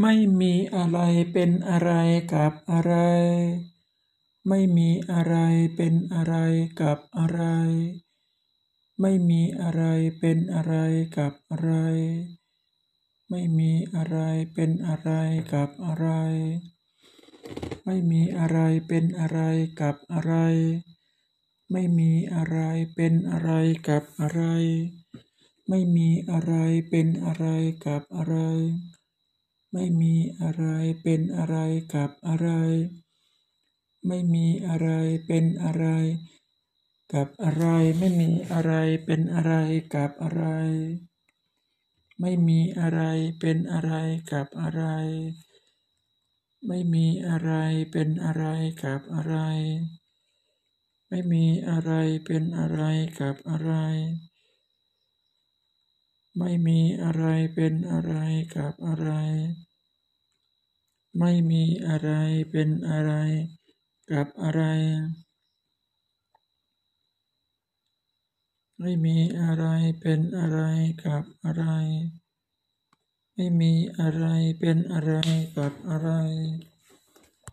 ไม่มีอะไรเป็นอะไรกับอะไร ไม่มีอะไรเป็นอะไรกับอะไร ไม่มีอะไรเป็นอะไรกับอะไร ไม่มีอะไรเป็นอะไรกับอะไร ไม่มีอะไรเป็นอะไรกับอะไร ไม่มีอะไรเป็นอะไรกับอะไร ไม่มีอะไรเป็นอะไรกับอะไร ไม่มีอะไรเป็นอะไรกับอะไร ไม่มีอะไรเป็นอะไร กับอะไร ไม่มีอะไรเป็นอะไรกับอะไร ไม่มีอะไรเป็นอะไรกับอะไร ไม่มีอะไรเป็นอะไรกับอะไร ไม่มีอะไรเป็นอะไรกับอะไร ไม่มีอะไรเป็นอะไรกับอะไร ไม่มีอะไรเป็นอะไรกับอะไร ไม่มีอะไรเป็นอะไรกับอะไร ไม่มีอะไรเป็นอะไรกับอะไร